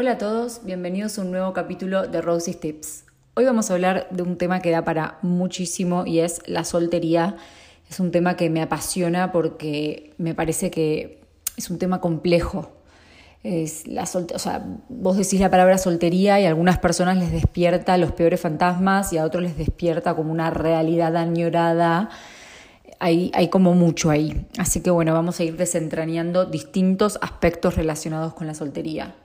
Hola a todos, bienvenidos a un nuevo capítulo de Rosie's Tips. Hoy vamos a hablar de un tema que da para muchísimo y es la soltería. Es un tema que me apasiona porque me parece que es un tema complejo. Es la o sea, vos decís la palabra soltería y a algunas personas les despierta los peores fantasmas y a otros les despierta como una realidad añorada. Hay, hay como mucho ahí. Así que bueno, vamos a ir desentrañando distintos aspectos relacionados con la soltería.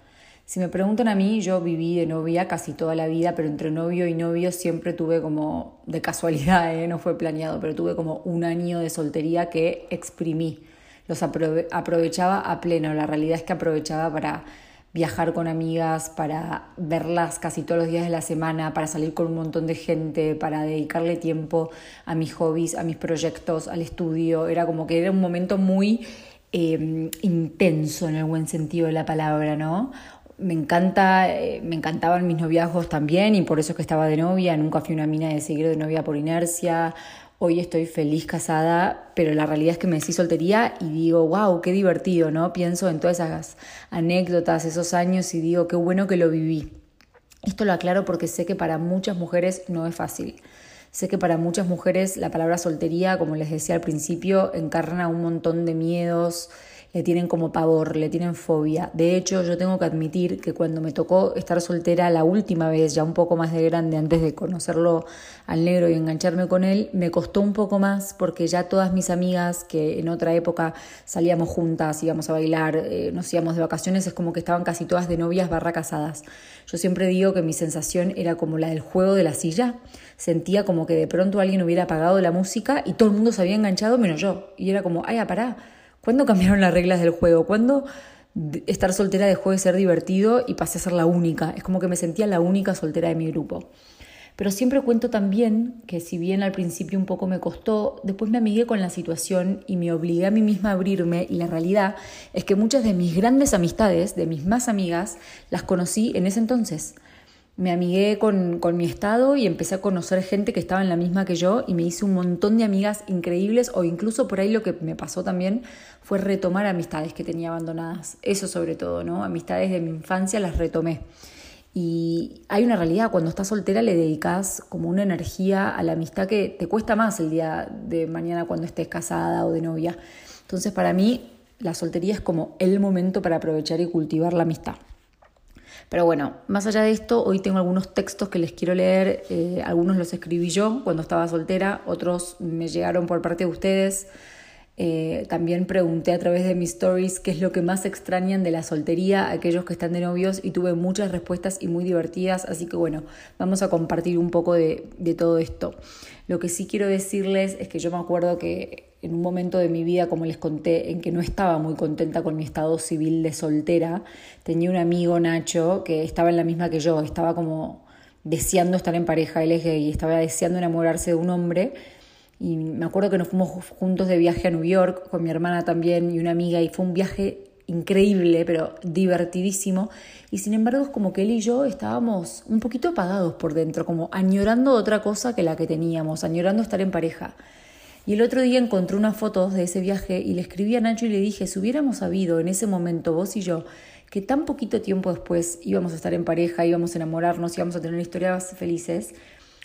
Si me preguntan a mí, yo viví de novia casi toda la vida, pero entre novio y novio siempre tuve como, de casualidad, ¿eh? no fue planeado, pero tuve como un año de soltería que exprimí. Los aprovechaba a pleno. La realidad es que aprovechaba para viajar con amigas, para verlas casi todos los días de la semana, para salir con un montón de gente, para dedicarle tiempo a mis hobbies, a mis proyectos, al estudio. Era como que era un momento muy eh, intenso en el buen sentido de la palabra, ¿no? Me encanta, eh, me encantaban mis noviazgos también y por eso es que estaba de novia, nunca fui una mina de seguir de novia por inercia. Hoy estoy feliz casada, pero la realidad es que me decí soltería y digo, wow, qué divertido, ¿no? Pienso en todas esas anécdotas, esos años y digo, qué bueno que lo viví. Esto lo aclaro porque sé que para muchas mujeres no es fácil. Sé que para muchas mujeres la palabra soltería, como les decía al principio, encarna un montón de miedos, le tienen como pavor, le tienen fobia. De hecho, yo tengo que admitir que cuando me tocó estar soltera la última vez, ya un poco más de grande, antes de conocerlo al negro y engancharme con él, me costó un poco más porque ya todas mis amigas que en otra época salíamos juntas, íbamos a bailar, eh, nos íbamos de vacaciones, es como que estaban casi todas de novias barra casadas. Yo siempre digo que mi sensación era como la del juego de la silla. Sentía como que de pronto alguien hubiera apagado la música y todo el mundo se había enganchado menos yo. Y era como, ay, pará ¿Cuándo cambiaron las reglas del juego? ¿Cuándo estar soltera dejó de ser divertido y pasé a ser la única? Es como que me sentía la única soltera de mi grupo. Pero siempre cuento también que si bien al principio un poco me costó, después me amigué con la situación y me obligué a mí misma a abrirme y la realidad es que muchas de mis grandes amistades, de mis más amigas, las conocí en ese entonces me amigué con, con, mi estado y empecé a conocer gente que estaba en la misma que yo y me hice un montón de amigas increíbles o incluso por ahí lo que me pasó también fue retomar amistades que tenía abandonadas. Eso sobre todo, ¿no? Amistades de mi infancia las retomé. Y hay una realidad, cuando estás soltera le dedicas como una energía a la amistad que te cuesta más el día de mañana cuando estés casada o de novia. Entonces para mí la soltería es como el momento para aprovechar y cultivar la amistad. Pero bueno, más allá de esto, hoy tengo algunos textos que les quiero leer. Eh, algunos los escribí yo cuando estaba soltera, otros me llegaron por parte de ustedes. Eh, también pregunté a través de mis stories qué es lo que más extrañan de la soltería, aquellos que están de novios, y tuve muchas respuestas y muy divertidas, así que bueno, vamos a compartir un poco de, de todo esto. Lo que sí quiero decirles es que yo me acuerdo que en un momento de mi vida, como les conté, en que no estaba muy contenta con mi estado civil de soltera, tenía un amigo, Nacho, que estaba en la misma que yo, estaba como deseando estar en pareja, él es gay, estaba deseando enamorarse de un hombre. Y me acuerdo que nos fuimos juntos de viaje a New York con mi hermana también y una amiga y fue un viaje increíble, pero divertidísimo. Y sin embargo es como que él y yo estábamos un poquito apagados por dentro, como añorando otra cosa que la que teníamos, añorando estar en pareja. Y el otro día encontré unas fotos de ese viaje y le escribí a Nacho y le dije, si hubiéramos sabido en ese momento vos y yo que tan poquito tiempo después íbamos a estar en pareja, íbamos a enamorarnos, íbamos a tener historias felices,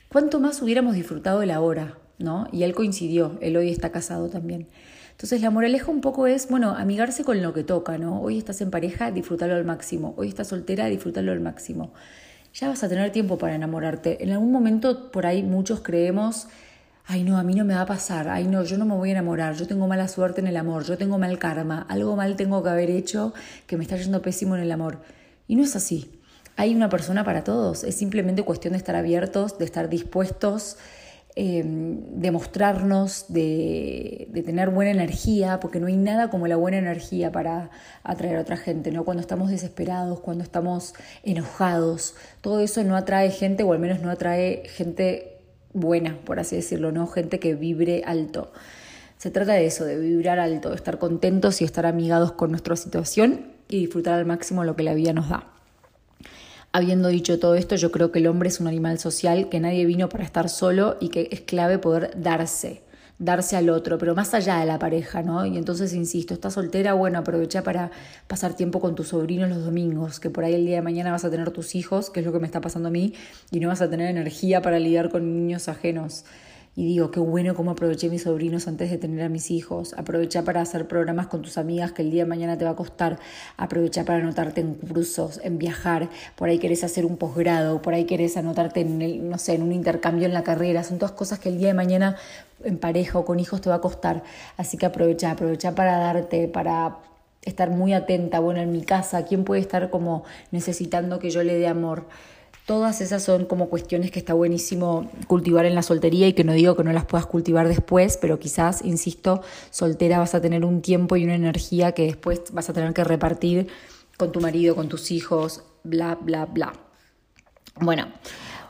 ¿cuánto más hubiéramos disfrutado de la hora? ¿No? Y él coincidió, él hoy está casado también. Entonces la moraleja un poco es, bueno, amigarse con lo que toca, ¿no? Hoy estás en pareja, disfrútalo al máximo. Hoy estás soltera, disfrútalo al máximo. Ya vas a tener tiempo para enamorarte. En algún momento por ahí muchos creemos ay no, a mí no me va a pasar, ay no, yo no me voy a enamorar, yo tengo mala suerte en el amor, yo tengo mal karma, algo mal tengo que haber hecho que me está yendo pésimo en el amor. Y no es así. Hay una persona para todos, es simplemente cuestión de estar abiertos, de estar dispuestos, eh, de mostrarnos, de, de, tener buena energía, porque no hay nada como la buena energía para atraer a otra gente, ¿no? Cuando estamos desesperados, cuando estamos enojados, todo eso no atrae gente, o al menos no atrae gente buena, por así decirlo, ¿no? Gente que vibre alto. Se trata de eso, de vibrar alto, de estar contentos y estar amigados con nuestra situación y disfrutar al máximo lo que la vida nos da. Habiendo dicho todo esto, yo creo que el hombre es un animal social, que nadie vino para estar solo y que es clave poder darse, darse al otro, pero más allá de la pareja, ¿no? Y entonces, insisto, estás soltera, bueno, aprovecha para pasar tiempo con tus sobrinos los domingos, que por ahí el día de mañana vas a tener tus hijos, que es lo que me está pasando a mí, y no vas a tener energía para lidiar con niños ajenos y digo, qué bueno cómo aproveché mis sobrinos antes de tener a mis hijos, aprovecha para hacer programas con tus amigas que el día de mañana te va a costar, aprovecha para anotarte en cursos, en viajar, por ahí querés hacer un posgrado, por ahí querés anotarte en, el, no sé, en un intercambio en la carrera, son todas cosas que el día de mañana en pareja o con hijos te va a costar, así que aprovecha, aprovecha para darte, para estar muy atenta, bueno, en mi casa, ¿quién puede estar como necesitando que yo le dé amor? Todas esas son como cuestiones que está buenísimo cultivar en la soltería y que no digo que no las puedas cultivar después, pero quizás, insisto, soltera vas a tener un tiempo y una energía que después vas a tener que repartir con tu marido, con tus hijos, bla, bla, bla. Bueno,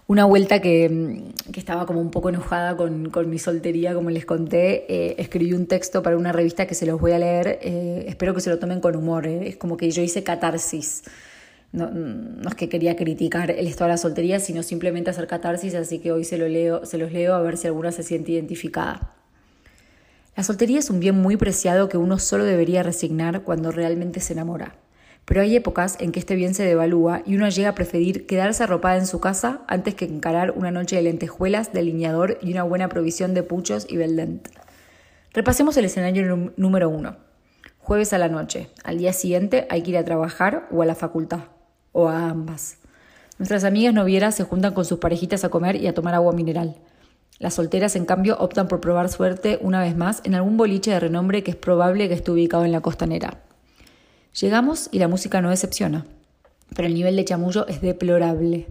una vuelta que, estaba como un poco enojada con, mi soltería, como les conté, eh, escribí un texto para una revista que se los voy a leer, eh, espero que se lo tomen con humor, eh. es como que yo hice catarsis no, es que quería criticar el estado de la soltería, sino simplemente hacer catarsis, así que hoy se, lo leo, se los leo a ver si alguna se siente identificada. La soltería es un bien muy preciado que uno solo debería resignar cuando realmente se enamora. Pero hay épocas en que este bien se devalúa y uno llega a preferir quedarse arropada en su casa antes que encarar una noche de lentejuelas, delineador y una buena provisión de puchos y beldent. Repasemos el escenario número uno. Jueves a la noche. Al día siguiente hay que ir a trabajar o a la facultad o a ambas. Nuestras amigas novieras se juntan con sus parejitas a comer y a tomar agua mineral. Las solteras, en cambio, optan por probar suerte una vez más en algún boliche de renombre que es probable que esté ubicado en la costanera. Llegamos y la música no decepciona, pero el nivel de chamullo es deplorable.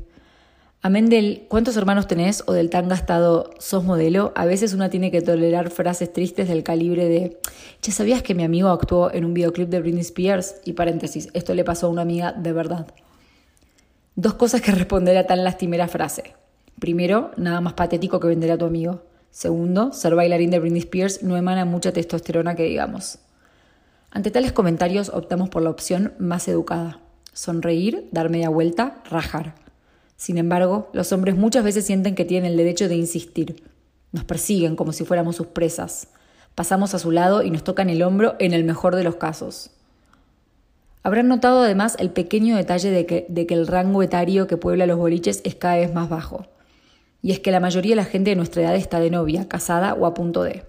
Amén del ¿cuántos hermanos tenés? o del tan gastado sos modelo, a veces una tiene que tolerar frases tristes del calibre de ¿ya sabías que mi amigo actuó en un videoclip de Britney Spears? Y paréntesis, esto le pasó a una amiga de verdad. Dos cosas que responder a tan lastimera frase. Primero, nada más patético que vender a tu amigo. Segundo, ser bailarín de Britney Spears no emana mucha testosterona que digamos. Ante tales comentarios optamos por la opción más educada. Sonreír, dar media vuelta, rajar. Sin embargo, los hombres muchas veces sienten que tienen el derecho de insistir. Nos persiguen como si fuéramos sus presas. Pasamos a su lado y nos tocan el hombro en el mejor de los casos. Habrán notado además el pequeño detalle de que, el rango etario que puebla los boliches es cada vez más bajo. Y es que la mayoría de la gente de nuestra edad está de novia, casada o a punto de.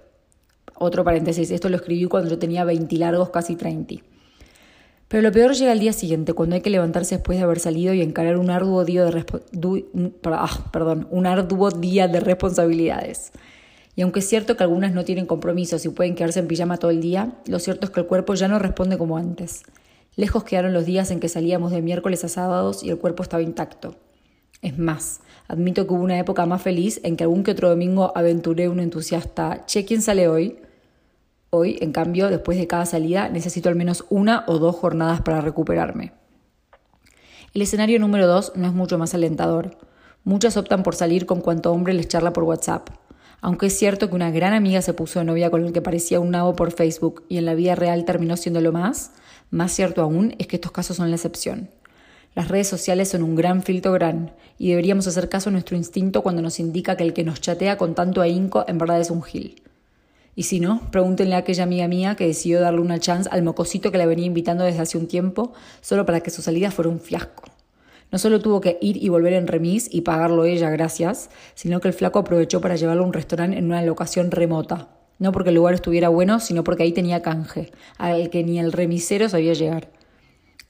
Otro paréntesis, esto lo escribí cuando yo tenía 20 largos, casi 30. Pero lo peor llega al día siguiente, cuando hay que levantarse después de haber salido y encarar un arduo día de, ah, un arduo día de responsabilidades. Y aunque es cierto que algunas no tienen compromisos y pueden quedarse en pijama todo el día, lo cierto es que el cuerpo ya no responde como antes. Lejos quedaron los días en que salíamos de miércoles a sábados y el cuerpo estaba intacto. Es más, admito que hubo una época más feliz en que algún que otro domingo aventuré un entusiasta, che, ¿quién sale hoy? Hoy, en cambio, después de cada salida, necesito al menos una o dos jornadas para recuperarme. El escenario número dos no es mucho más alentador. Muchas optan por salir con cuanto hombre les charla por WhatsApp. Aunque es cierto que una gran amiga se puso de novia con el que parecía un nabo por Facebook y en la vida real terminó siendo lo más, más cierto aún es que estos casos son la excepción. Las redes sociales son un gran filtro gran y deberíamos hacer caso a nuestro instinto cuando nos indica que el que nos chatea con tanto ahínco en verdad es un gil. Y si no, pregúntenle a aquella amiga mía que decidió darle una chance al mocosito que la venía invitando desde hace un tiempo solo para que su salida fuera un fiasco. No solo tuvo que ir y volver en remis y pagarlo ella, gracias, sino que el flaco aprovechó para llevarlo a un restaurante en una locación remota, no porque el lugar estuviera bueno, sino porque ahí tenía canje, al que ni el remisero sabía llegar.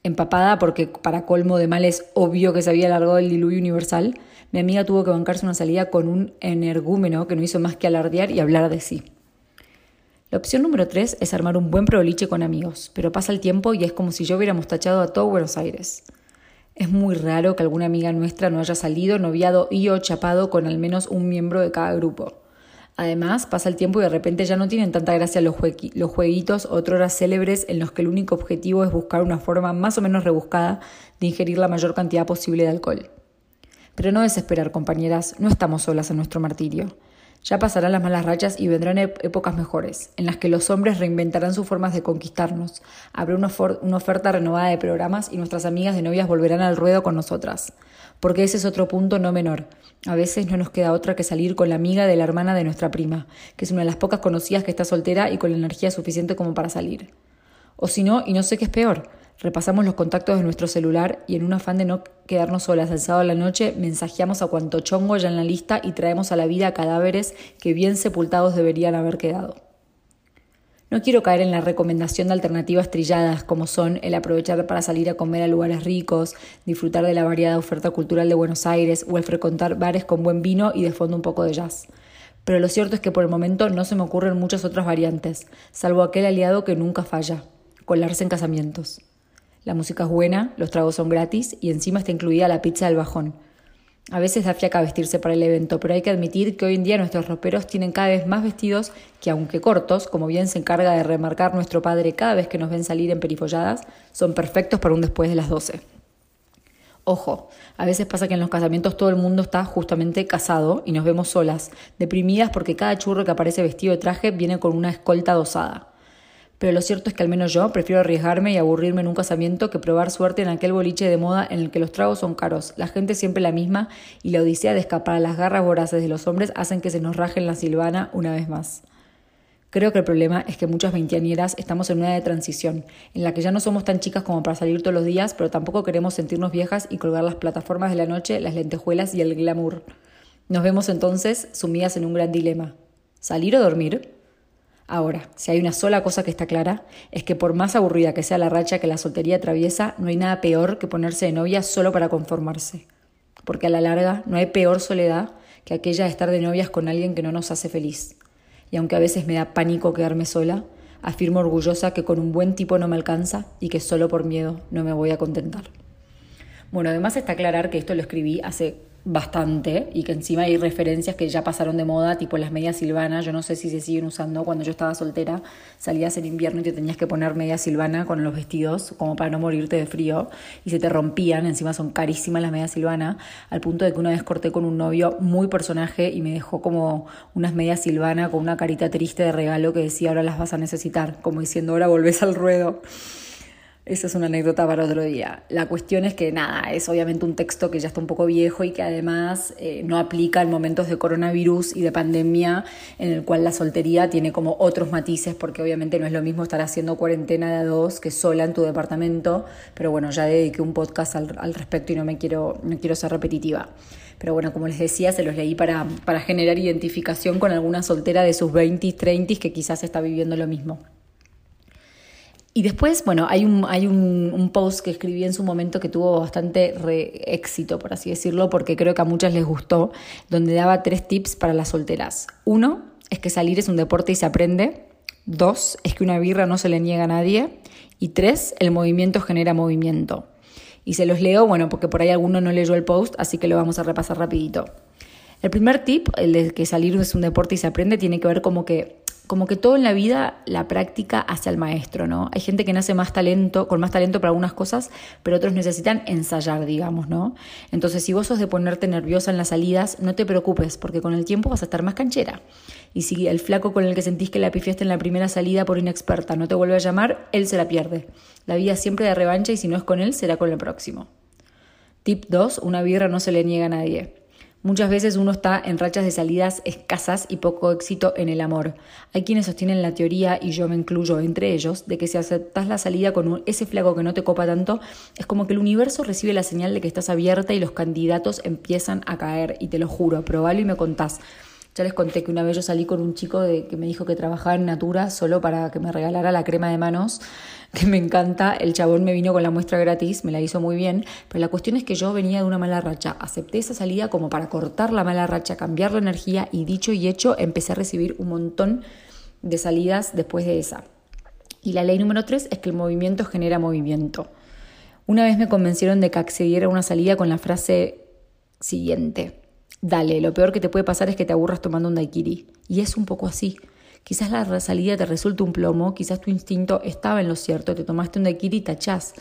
Empapada porque para colmo de males obvio que se había alargado el diluvio universal, mi amiga tuvo que bancarse una salida con un energúmeno que no hizo más que alardear y hablar de sí. La opción número tres es armar un buen proliche con amigos, pero pasa el tiempo y es como si yo hubiéramos tachado a todo Buenos Aires. Es muy raro que alguna amiga nuestra no haya salido, noviado y o chapado con al menos un miembro de cada grupo. Además, pasa el tiempo y de repente ya no tienen tanta gracia los, los jueguitos célebres en los que el único objetivo es buscar una forma más o menos rebuscada de ingerir la mayor cantidad posible de alcohol. Pero no desesperar, compañeras, no estamos solas en nuestro martirio. Ya pasarán las malas rachas y vendrán épocas mejores, en las que los hombres reinventarán sus formas de conquistarnos. Habrá una, oferta renovada de programas y nuestras amigas de novias volverán al ruedo con nosotras. Porque ese es otro punto no menor. A veces no nos queda otra que salir con la amiga de la hermana de nuestra prima, que es una de las pocas conocidas que está soltera y con la energía suficiente como para salir. O si no, y no sé qué es peor, Repasamos los contactos de nuestro celular y en un afán de no quedarnos solas el sábado a la noche, mensajeamos a cuanto chongo ya en la lista y traemos a la vida cadáveres que bien sepultados deberían haber quedado. No quiero caer en la recomendación de alternativas trilladas como son el aprovechar para salir a comer a lugares ricos, disfrutar de la variada oferta cultural de Buenos Aires o el frecuentar bares con buen vino y de fondo un poco de jazz. Pero lo cierto es que por el momento no se me ocurren muchas otras variantes, salvo aquel aliado que nunca falla, colarse en casamientos. La música es buena, los tragos son gratis y encima está incluida la pizza del bajón. A veces da fiaca vestirse para el evento, pero hay que admitir que hoy en día nuestros roperos tienen cada vez más vestidos que, aunque cortos, como bien se encarga de remarcar nuestro padre cada vez que nos ven salir en perifolladas, son perfectos para un después de las 12. Ojo, a veces pasa que en los casamientos todo el mundo está justamente casado y nos vemos solas, deprimidas porque cada churro que aparece vestido de traje viene con una escolta dosada. Pero lo cierto es que al menos yo prefiero arriesgarme y aburrirme en un casamiento que probar suerte en aquel boliche de moda en el que los tragos son caros, la gente siempre la misma y la odisea de escapar a las garras voraces de los hombres hacen que se nos rajen la silvana una vez más. Creo que el problema es que muchas veinteañeras estamos en una de transición, en la que ya no somos tan chicas como para salir todos los días, pero tampoco queremos sentirnos viejas y colgar las plataformas de la noche, las lentejuelas y el glamour. Nos vemos entonces sumidas en un gran dilema. ¿Salir o dormir? Ahora, si hay una sola cosa que está clara, es que por más aburrida que sea la racha que la soltería atraviesa, no hay nada peor que ponerse de novia solo para conformarse. Porque a la larga no hay peor soledad que aquella de estar de novias con alguien que no nos hace feliz. Y aunque a veces me da pánico quedarme sola, afirmo orgullosa que con un buen tipo no me alcanza y que solo por miedo no me voy a contentar. Bueno, además está aclarar que esto lo escribí hace bastante y que encima hay referencias que ya pasaron de moda, tipo las medias silvanas, yo no sé si se siguen usando, cuando yo estaba soltera salías en invierno y te tenías que poner media silvana con los vestidos como para no morirte de frío y se te rompían, encima son carísimas las medias silvana, al punto de que una vez corté con un novio muy personaje y me dejó como unas medias silvana con una carita triste de regalo que decía ahora las vas a necesitar, como diciendo ahora volvés al ruedo. Esa es una anécdota para otro día. La cuestión es que nada, es obviamente un texto que ya está un poco viejo y que además eh, no aplica en momentos de coronavirus y de pandemia en el cual la soltería tiene como otros matices porque obviamente no es lo mismo estar haciendo cuarentena de a dos que sola en tu departamento, pero bueno, ya dediqué un podcast al, respecto y no me quiero, no quiero ser repetitiva. Pero bueno, como les decía, se los leí para, para generar identificación con alguna soltera de sus 20, 30 que quizás está viviendo lo mismo. Y después, bueno, hay un, hay un, post que escribí en su momento que tuvo bastante éxito, por así decirlo, porque creo que a muchas les gustó, donde daba tres tips para las solteras. Uno, es que salir es un deporte y se aprende. Dos, es que una birra no se le niega a nadie. Y tres, el movimiento genera movimiento. Y se los leo, bueno, porque por ahí alguno no leyó el post, así que lo vamos a repasar rapidito. El primer tip, el de que salir es un deporte y se aprende, tiene que ver como que como que todo en la vida la práctica hace al maestro, ¿no? Hay gente que nace más talento, con más talento para algunas cosas, pero otros necesitan ensayar, digamos, ¿no? Entonces, si vos sos de ponerte nerviosa en las salidas, no te preocupes, porque con el tiempo vas a estar más canchera. Y si el flaco con el que sentís que la pifiaste en la primera salida por inexperta no te vuelve a llamar, él se la pierde. La vida siempre de revancha y si no es con él, será con el próximo. Tip 2. Una birra no se le niega a nadie. Muchas veces uno está en rachas de salidas escasas y poco éxito en el amor. Hay quienes sostienen la teoría, y yo me incluyo entre ellos, de que si aceptas la salida con ese flaco que no te copa tanto, es como que el universo recibe la señal de que estás abierta y los candidatos empiezan a caer. Y te lo juro, probalo y me contás. Ya les conté que una vez yo salí con un chico de, que me dijo que trabajaba en Natura solo para que me regalara la crema de manos, que me encanta. El chabón me vino con la muestra gratis, me la hizo muy bien, pero la cuestión es que yo venía de una mala racha. Acepté esa salida como para cortar la mala racha, cambiar la energía y dicho y hecho empecé a recibir un montón de salidas después de esa. Y la ley número tres es que el movimiento genera movimiento. Una vez me convencieron de que accediera a una salida con la frase siguiente. Dale, lo peor que te puede pasar es que te aburras tomando un daiquiri. Y es un poco así. Quizás la salida te resulte un plomo, quizás tu instinto estaba en lo cierto, te tomaste un daiquiri y tachás.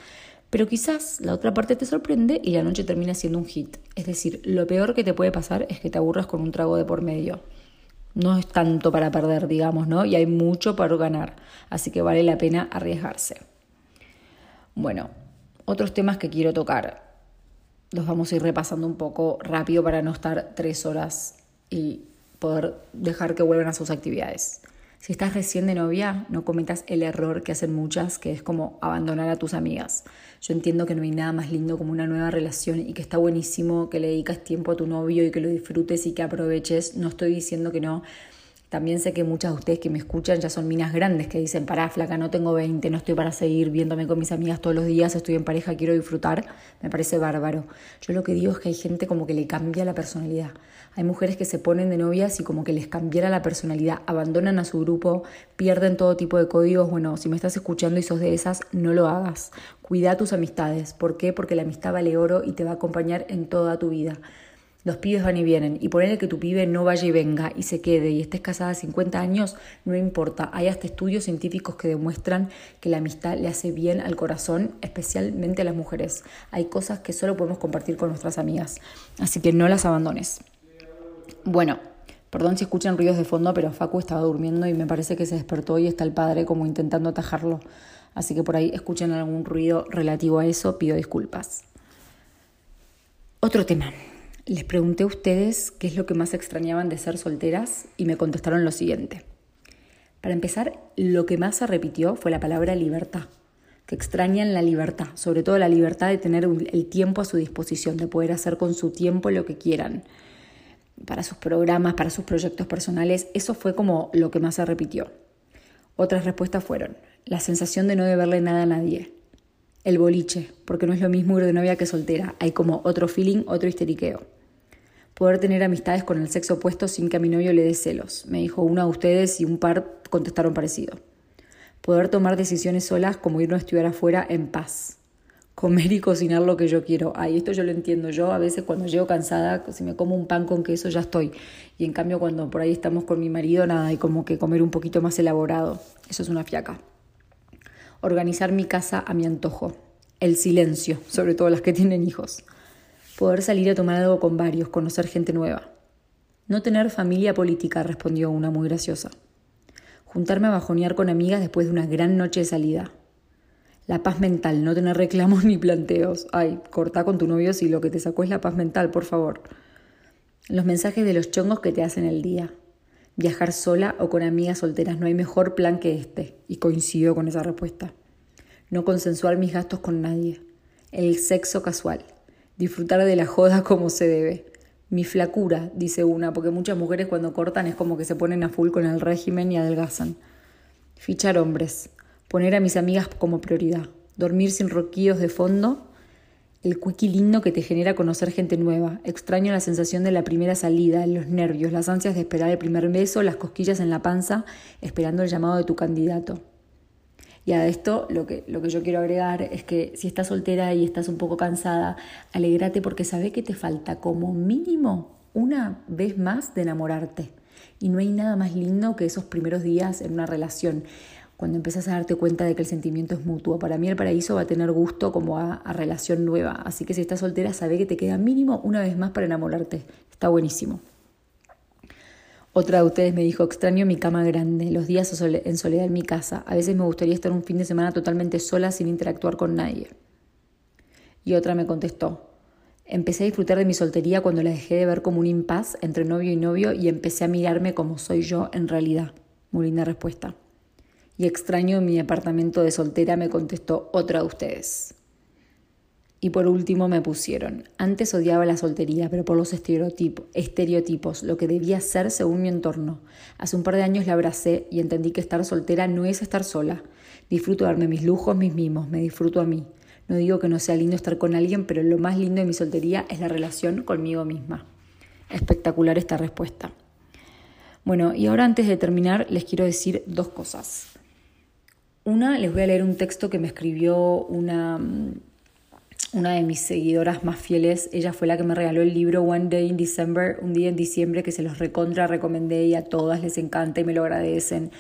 Pero quizás la otra parte te sorprende y la noche termina siendo un hit. Es decir, lo peor que te puede pasar es que te aburras con un trago de por medio. no es tanto para perder, digamos, ¿no? Y hay mucho para ganar, así que vale la pena arriesgarse. Bueno, otros temas que quiero tocar. Los vamos a ir repasando un poco rápido para no estar tres horas y poder dejar que vuelvan a sus actividades. Si estás recién de novia, no cometas el error que hacen muchas, que es como abandonar a tus amigas. Yo entiendo que no hay nada más lindo como una nueva relación y que está buenísimo que le dedicas tiempo a tu novio y que lo disfrutes y que aproveches. No estoy diciendo que no. También sé que muchas de ustedes que me escuchan ya son minas grandes que dicen, pará, flaca, no tengo 20, no estoy para seguir viéndome con mis amigas todos los días, estoy en pareja, quiero disfrutar. Me parece bárbaro. Yo lo que digo es que hay gente como que le cambia la personalidad. Hay mujeres que se ponen de novias y como que les cambiara la personalidad, abandonan a su grupo, pierden todo tipo de códigos. Bueno, si me estás escuchando y sos de esas, no lo hagas. Cuida tus amistades. ¿Por qué? Porque la amistad vale oro y te va a acompañar en toda tu vida. Los pibes van y vienen. Y ponerle que tu pibe no vaya y venga y se quede y estés casada a 50 años, no importa. Hay hasta estudios científicos que demuestran que la amistad le hace bien al corazón, especialmente a las mujeres. Hay cosas que solo podemos compartir con nuestras amigas. Así que no las abandones. Bueno, perdón si escuchan ruidos de fondo, pero Facu estaba durmiendo y me parece que se despertó y está el padre como intentando atajarlo. Así que por ahí escuchen algún ruido relativo a eso, pido disculpas. Otro tema. Les pregunté a ustedes qué es lo que más extrañaban de ser solteras y me contestaron lo siguiente. Para empezar, lo que más se repitió fue la palabra libertad, que extrañan la libertad, sobre todo la libertad de tener el tiempo a su disposición, de poder hacer con su tiempo lo que quieran, para sus programas, para sus proyectos personales, eso fue como lo que más se repitió. Otras respuestas fueron la sensación de no deberle nada a nadie, el boliche, porque no es lo mismo ir de novia que soltera, hay como otro feeling, otro histeriqueo. Poder tener amistades con el sexo opuesto sin que a mi novio le dé celos, me dijo una de ustedes y un par contestaron parecido. Poder tomar decisiones solas como ir a estudiar afuera en paz comer y cocinar lo que yo quiero. Ay, esto yo lo entiendo. Yo a veces cuando llego cansada, si me como un pan con queso ya estoy. Y en cambio cuando por ahí estamos con mi marido, nada, hay como que comer un poquito más elaborado. Eso es una fiaca. Organizar mi casa a mi antojo. El silencio, sobre todo las que tienen hijos. Poder salir a tomar algo con varios, conocer gente nueva. No tener familia política, respondió una muy graciosa. Juntarme a bajonear con amigas después de una gran noche de salida. La paz mental, no tener reclamos ni planteos. Ay, corta con tu novio si lo que te sacó es la paz mental, por favor. Los mensajes de los chongos que te hacen el día. Viajar sola o con amigas solteras, no hay mejor plan que este. Y coincido con esa respuesta. No consensuar mis gastos con nadie. El sexo casual. Disfrutar de la joda como se debe. Mi flacura, dice una, porque muchas mujeres cuando cortan es como que se ponen a full con el régimen y adelgazan. Fichar hombres poner a mis amigas como prioridad, dormir sin roquillos de fondo, el cuiqui lindo que te genera conocer gente nueva. Extraño la sensación de la primera salida, los nervios, las ansias de esperar el primer beso, las cosquillas en la panza, esperando el llamado de tu candidato. Y a esto lo que, lo que yo quiero agregar es que si estás soltera y estás un poco cansada, alegrate porque sabes que te falta como mínimo una vez más de enamorarte. Y no hay nada más lindo que esos primeros días en una relación cuando empiezas a darte cuenta de que el sentimiento es mutuo. Para mí el paraíso va a tener gusto como a, relación nueva, así que si estás soltera, sabe que te queda mínimo una vez más para enamorarte. Está buenísimo. Otra de ustedes me dijo, extraño mi cama grande, los días en soledad en mi casa. A veces me gustaría estar un fin de semana totalmente sola sin interactuar con nadie. Y otra me contestó, empecé a disfrutar de mi soltería cuando la dejé de ver como un impas entre novio y novio y empecé a mirarme como soy yo en realidad. Muy linda respuesta y extraño mi apartamento de soltera, me contestó otra de ustedes. Y por último me pusieron, antes odiaba la soltería, pero por los estereotipos, lo que debía ser según mi entorno. Hace un par de años la abracé y entendí que estar soltera no es estar sola. Disfruto darme mis lujos, mis mimos, me disfruto a mí. No digo que no sea lindo estar con alguien, pero lo más lindo de mi soltería es la relación conmigo misma. Espectacular esta respuesta. Bueno, y ahora antes de terminar les quiero decir dos cosas. Una, les voy a leer un texto que me escribió una, una de mis seguidoras más fieles. Ella fue la que me regaló el libro One Day in December, un día en diciembre, que se los recontra recomendé y a todas les encanta y me lo agradecen.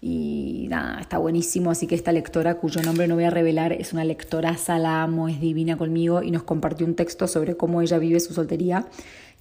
Y nada, está buenísimo. Así que esta lectora, cuyo nombre no voy a revelar, es una lectora salamo, es divina conmigo y nos compartió un texto sobre cómo ella vive su soltería.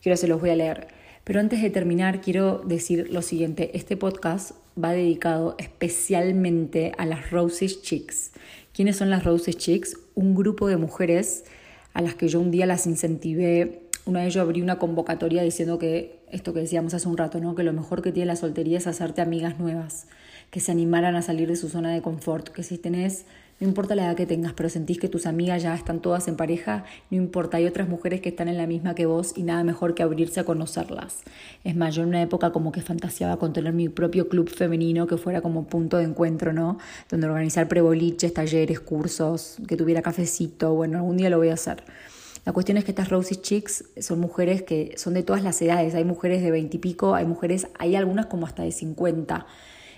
Quiero se los voy a leer. Pero antes de terminar, quiero decir lo siguiente. Este podcast va dedicado especialmente a las Roses Chicks. ¿Quiénes son las Roses Chicks? Un grupo de mujeres a las que yo un día las incentivé. Una de ellas abrí una convocatoria diciendo que esto que decíamos hace un rato, ¿no? Que lo mejor que tiene la soltería es hacerte amigas nuevas, que se animaran a salir de su zona de confort, que si tenés no importa la edad que tengas, pero sentís que tus amigas ya están todas en pareja, no importa, hay otras mujeres que están en la misma que vos y nada mejor que abrirse a conocerlas. Es más, yo en una época como que fantaseaba con tener mi propio club femenino que fuera como punto de encuentro, ¿no? Donde organizar preboliches, talleres, cursos, que tuviera cafecito, bueno, algún día lo voy a hacer. La cuestión es que estas Rosy Chicks son mujeres que son de todas las edades. Hay mujeres de 20 y pico, hay mujeres, hay algunas como hasta de 50.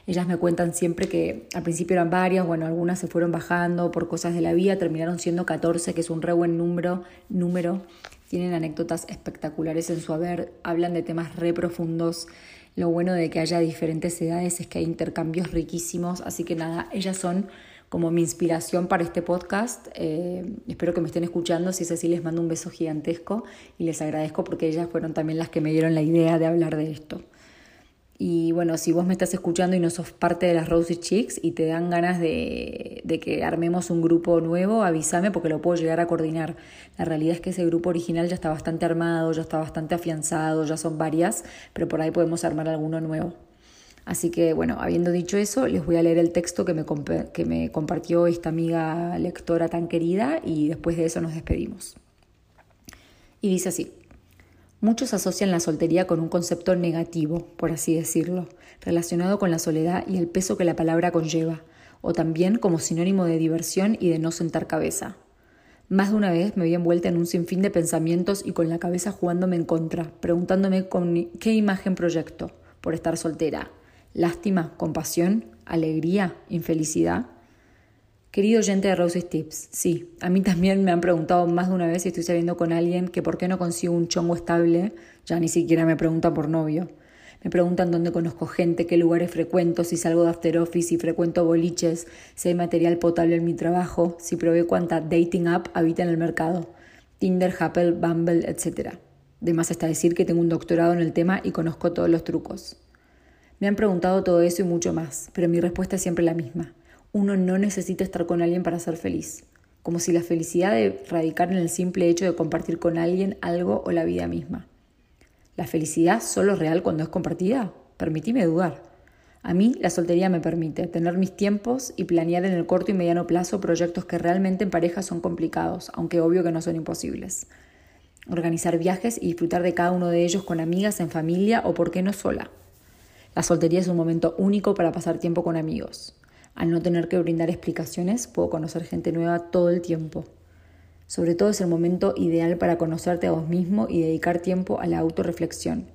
Ellas me cuentan siempre que al principio eran varias, bueno, algunas se fueron bajando por cosas de la vida, terminaron siendo 14, que es un re buen número, número. Tienen anécdotas espectaculares en su haber, hablan de temas re profundos. Lo bueno de que haya diferentes edades es que hay intercambios riquísimos, así que nada, ellas son como mi inspiración para este podcast. Eh, espero que me estén escuchando, si es así les mando un beso gigantesco y les agradezco porque ellas fueron también las que me dieron la idea de hablar de esto. Y bueno, si vos me estás escuchando y no sos parte de las Rosy Chicks y te dan ganas de, de, que armemos un grupo nuevo, avísame porque lo puedo llegar a coordinar. La realidad es que ese grupo original ya está bastante armado, ya está bastante afianzado, ya son varias, pero por ahí podemos armar alguno nuevo. Así que bueno, habiendo dicho eso, les voy a leer el texto que me, que me compartió esta amiga lectora tan querida y después de eso nos despedimos. Y dice así. Muchos asocian la soltería con un concepto negativo, por así decirlo, relacionado con la soledad y el peso que la palabra conlleva, o también como sinónimo de diversión y de no sentar cabeza. Más de una vez me vi envuelta en un sinfín de pensamientos y con la cabeza jugándome en contra, preguntándome qué imagen proyecto por estar soltera. Lástima, compasión, alegría, infelicidad. Querido oyente de Roses Tips, sí, a mí también me han preguntado más de una vez si estoy saliendo con alguien que por qué no consigo un chongo estable, ya ni siquiera me preguntan por novio. Me preguntan dónde conozco gente, qué lugares frecuento, si salgo de after office, si frecuento boliches, si hay material potable en mi trabajo, si probé cuánta dating app habita en el mercado. Tinder, Happel, Bumble, etc. De más está decir que tengo un doctorado en el tema y conozco todos los trucos. Me han preguntado todo eso y mucho más, pero mi respuesta es siempre la misma uno no necesita estar con alguien para ser feliz, como si la felicidad de radicar en el simple hecho de compartir con alguien algo o la vida misma. ¿La felicidad solo es real cuando es compartida? Permitime dudar. A mí la soltería me permite tener mis tiempos y planear en el corto y mediano plazo proyectos que realmente en pareja son complicados, aunque obvio que no son imposibles. Organizar viajes y disfrutar de cada uno de ellos con amigas, en familia o, por qué no, sola. La soltería es un momento único para pasar tiempo con amigos. Al no tener que brindar explicaciones, puedo conocer gente nueva todo el tiempo. Sobre todo es el momento ideal para conocerte a vos mismo y dedicar tiempo a la autorreflexión.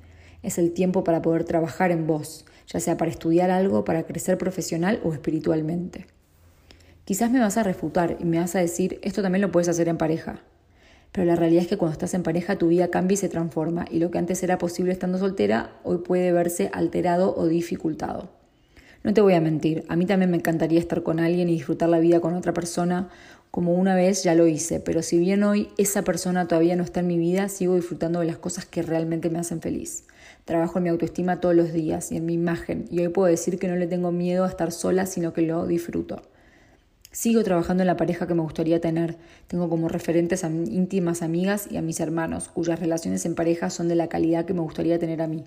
Es el tiempo para poder trabajar en vos, ya sea para estudiar algo, para crecer profesional o espiritualmente. Quizás me vas a refutar y me vas a decir, esto también lo puedes hacer en pareja. Pero la realidad es que cuando estás en pareja tu vida cambia y se transforma, y lo que antes era posible estando soltera, hoy puede verse alterado o dificultado. No te voy a mentir, a mí también me encantaría estar con alguien y disfrutar la vida con otra persona, como una vez ya lo hice, pero si bien hoy esa persona todavía no está en mi vida, sigo disfrutando de las cosas que realmente me hacen feliz. Trabajo en mi autoestima todos los días y en mi imagen, y hoy puedo decir que no le tengo miedo a estar sola, sino que lo disfruto. Sigo trabajando en la pareja que me gustaría tener. Tengo como referentes a íntimas amigas y a mis hermanos, cuyas relaciones en pareja son de la calidad que me gustaría tener a mí.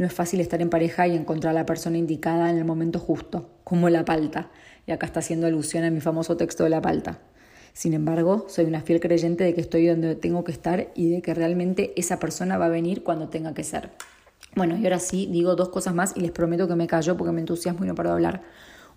No es fácil estar en pareja y encontrar a la persona indicada en el momento justo, como la palta. Y acá está haciendo alusión a mi famoso texto de la palta. Sin embargo, soy una fiel creyente de que estoy donde tengo que estar y de que realmente esa persona va a venir cuando tenga que ser. Bueno, y ahora sí, digo dos cosas más y les prometo que me callo porque me entusiasmo y no paro de hablar.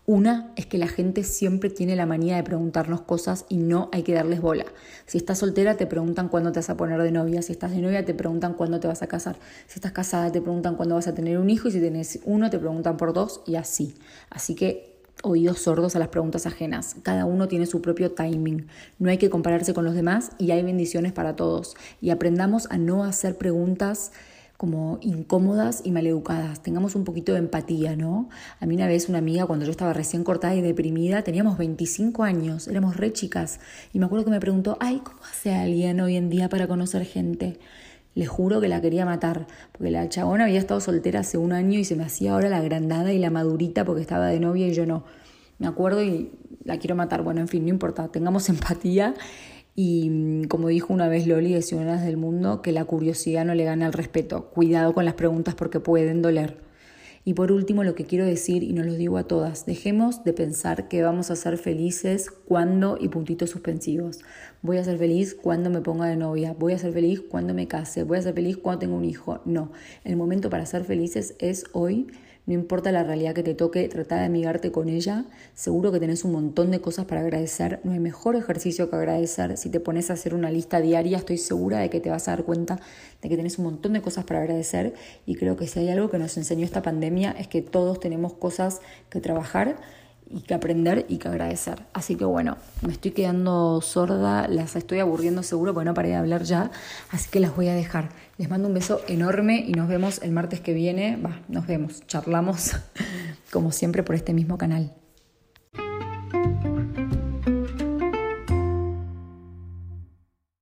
Una es que la gente siempre tiene la manía de preguntarnos cosas y no hay que darles bola. Si estás soltera te preguntan cuándo te vas a poner de novia, si estás de novia te preguntan cuándo te vas a casar, si estás casada te preguntan cuándo vas a tener un hijo y si tienes uno te preguntan por dos y así. Así que oídos sordos a las preguntas ajenas. Cada uno tiene su propio timing. No hay que compararse con los demás y hay bendiciones para todos. Y aprendamos a no hacer preguntas como incómodas y maleducadas. Tengamos un poquito de empatía, ¿no? A mí una vez una amiga, cuando yo estaba recién cortada y deprimida, teníamos 25 años, éramos re chicas, y me acuerdo que me preguntó, ay, ¿cómo hace alguien hoy en día para conocer gente? Le juro que la quería matar, porque la chabona había estado soltera hace un año y se me hacía ahora la agrandada y la madurita porque estaba de novia y yo no. Me acuerdo y la quiero matar. Bueno, en fin, no importa, tengamos empatía. Y mm, como dijo una vez Loli de Ciudadanas del Mundo, que la curiosidad no le gana al respeto. Cuidado con las preguntas porque pueden doler. Y por último, lo que quiero decir, y nos lo digo a todas, dejemos de pensar que vamos a ser felices cuando y puntitos suspensivos. Voy a ser feliz cuando me ponga de novia, voy a ser feliz cuando me case, voy a ser feliz cuando tenga un hijo. No, el momento para ser felices es hoy no importa la realidad que te toque, trata de amigarte con ella. Seguro que tenés un montón de cosas para agradecer. No hay mejor ejercicio que agradecer. Si te pones a hacer una lista diaria, estoy segura de que te vas a dar cuenta de que tenés un montón de cosas para agradecer. Y creo que si hay algo que nos enseñó esta pandemia es que todos tenemos cosas que trabajar y que aprender y que agradecer. Así que bueno, me estoy quedando sorda, las estoy aburriendo seguro porque no paré de hablar ya, así que las voy a dejar. Les mando un beso enorme y nos vemos el martes que viene. Va, nos vemos, charlamos como siempre por este mismo canal.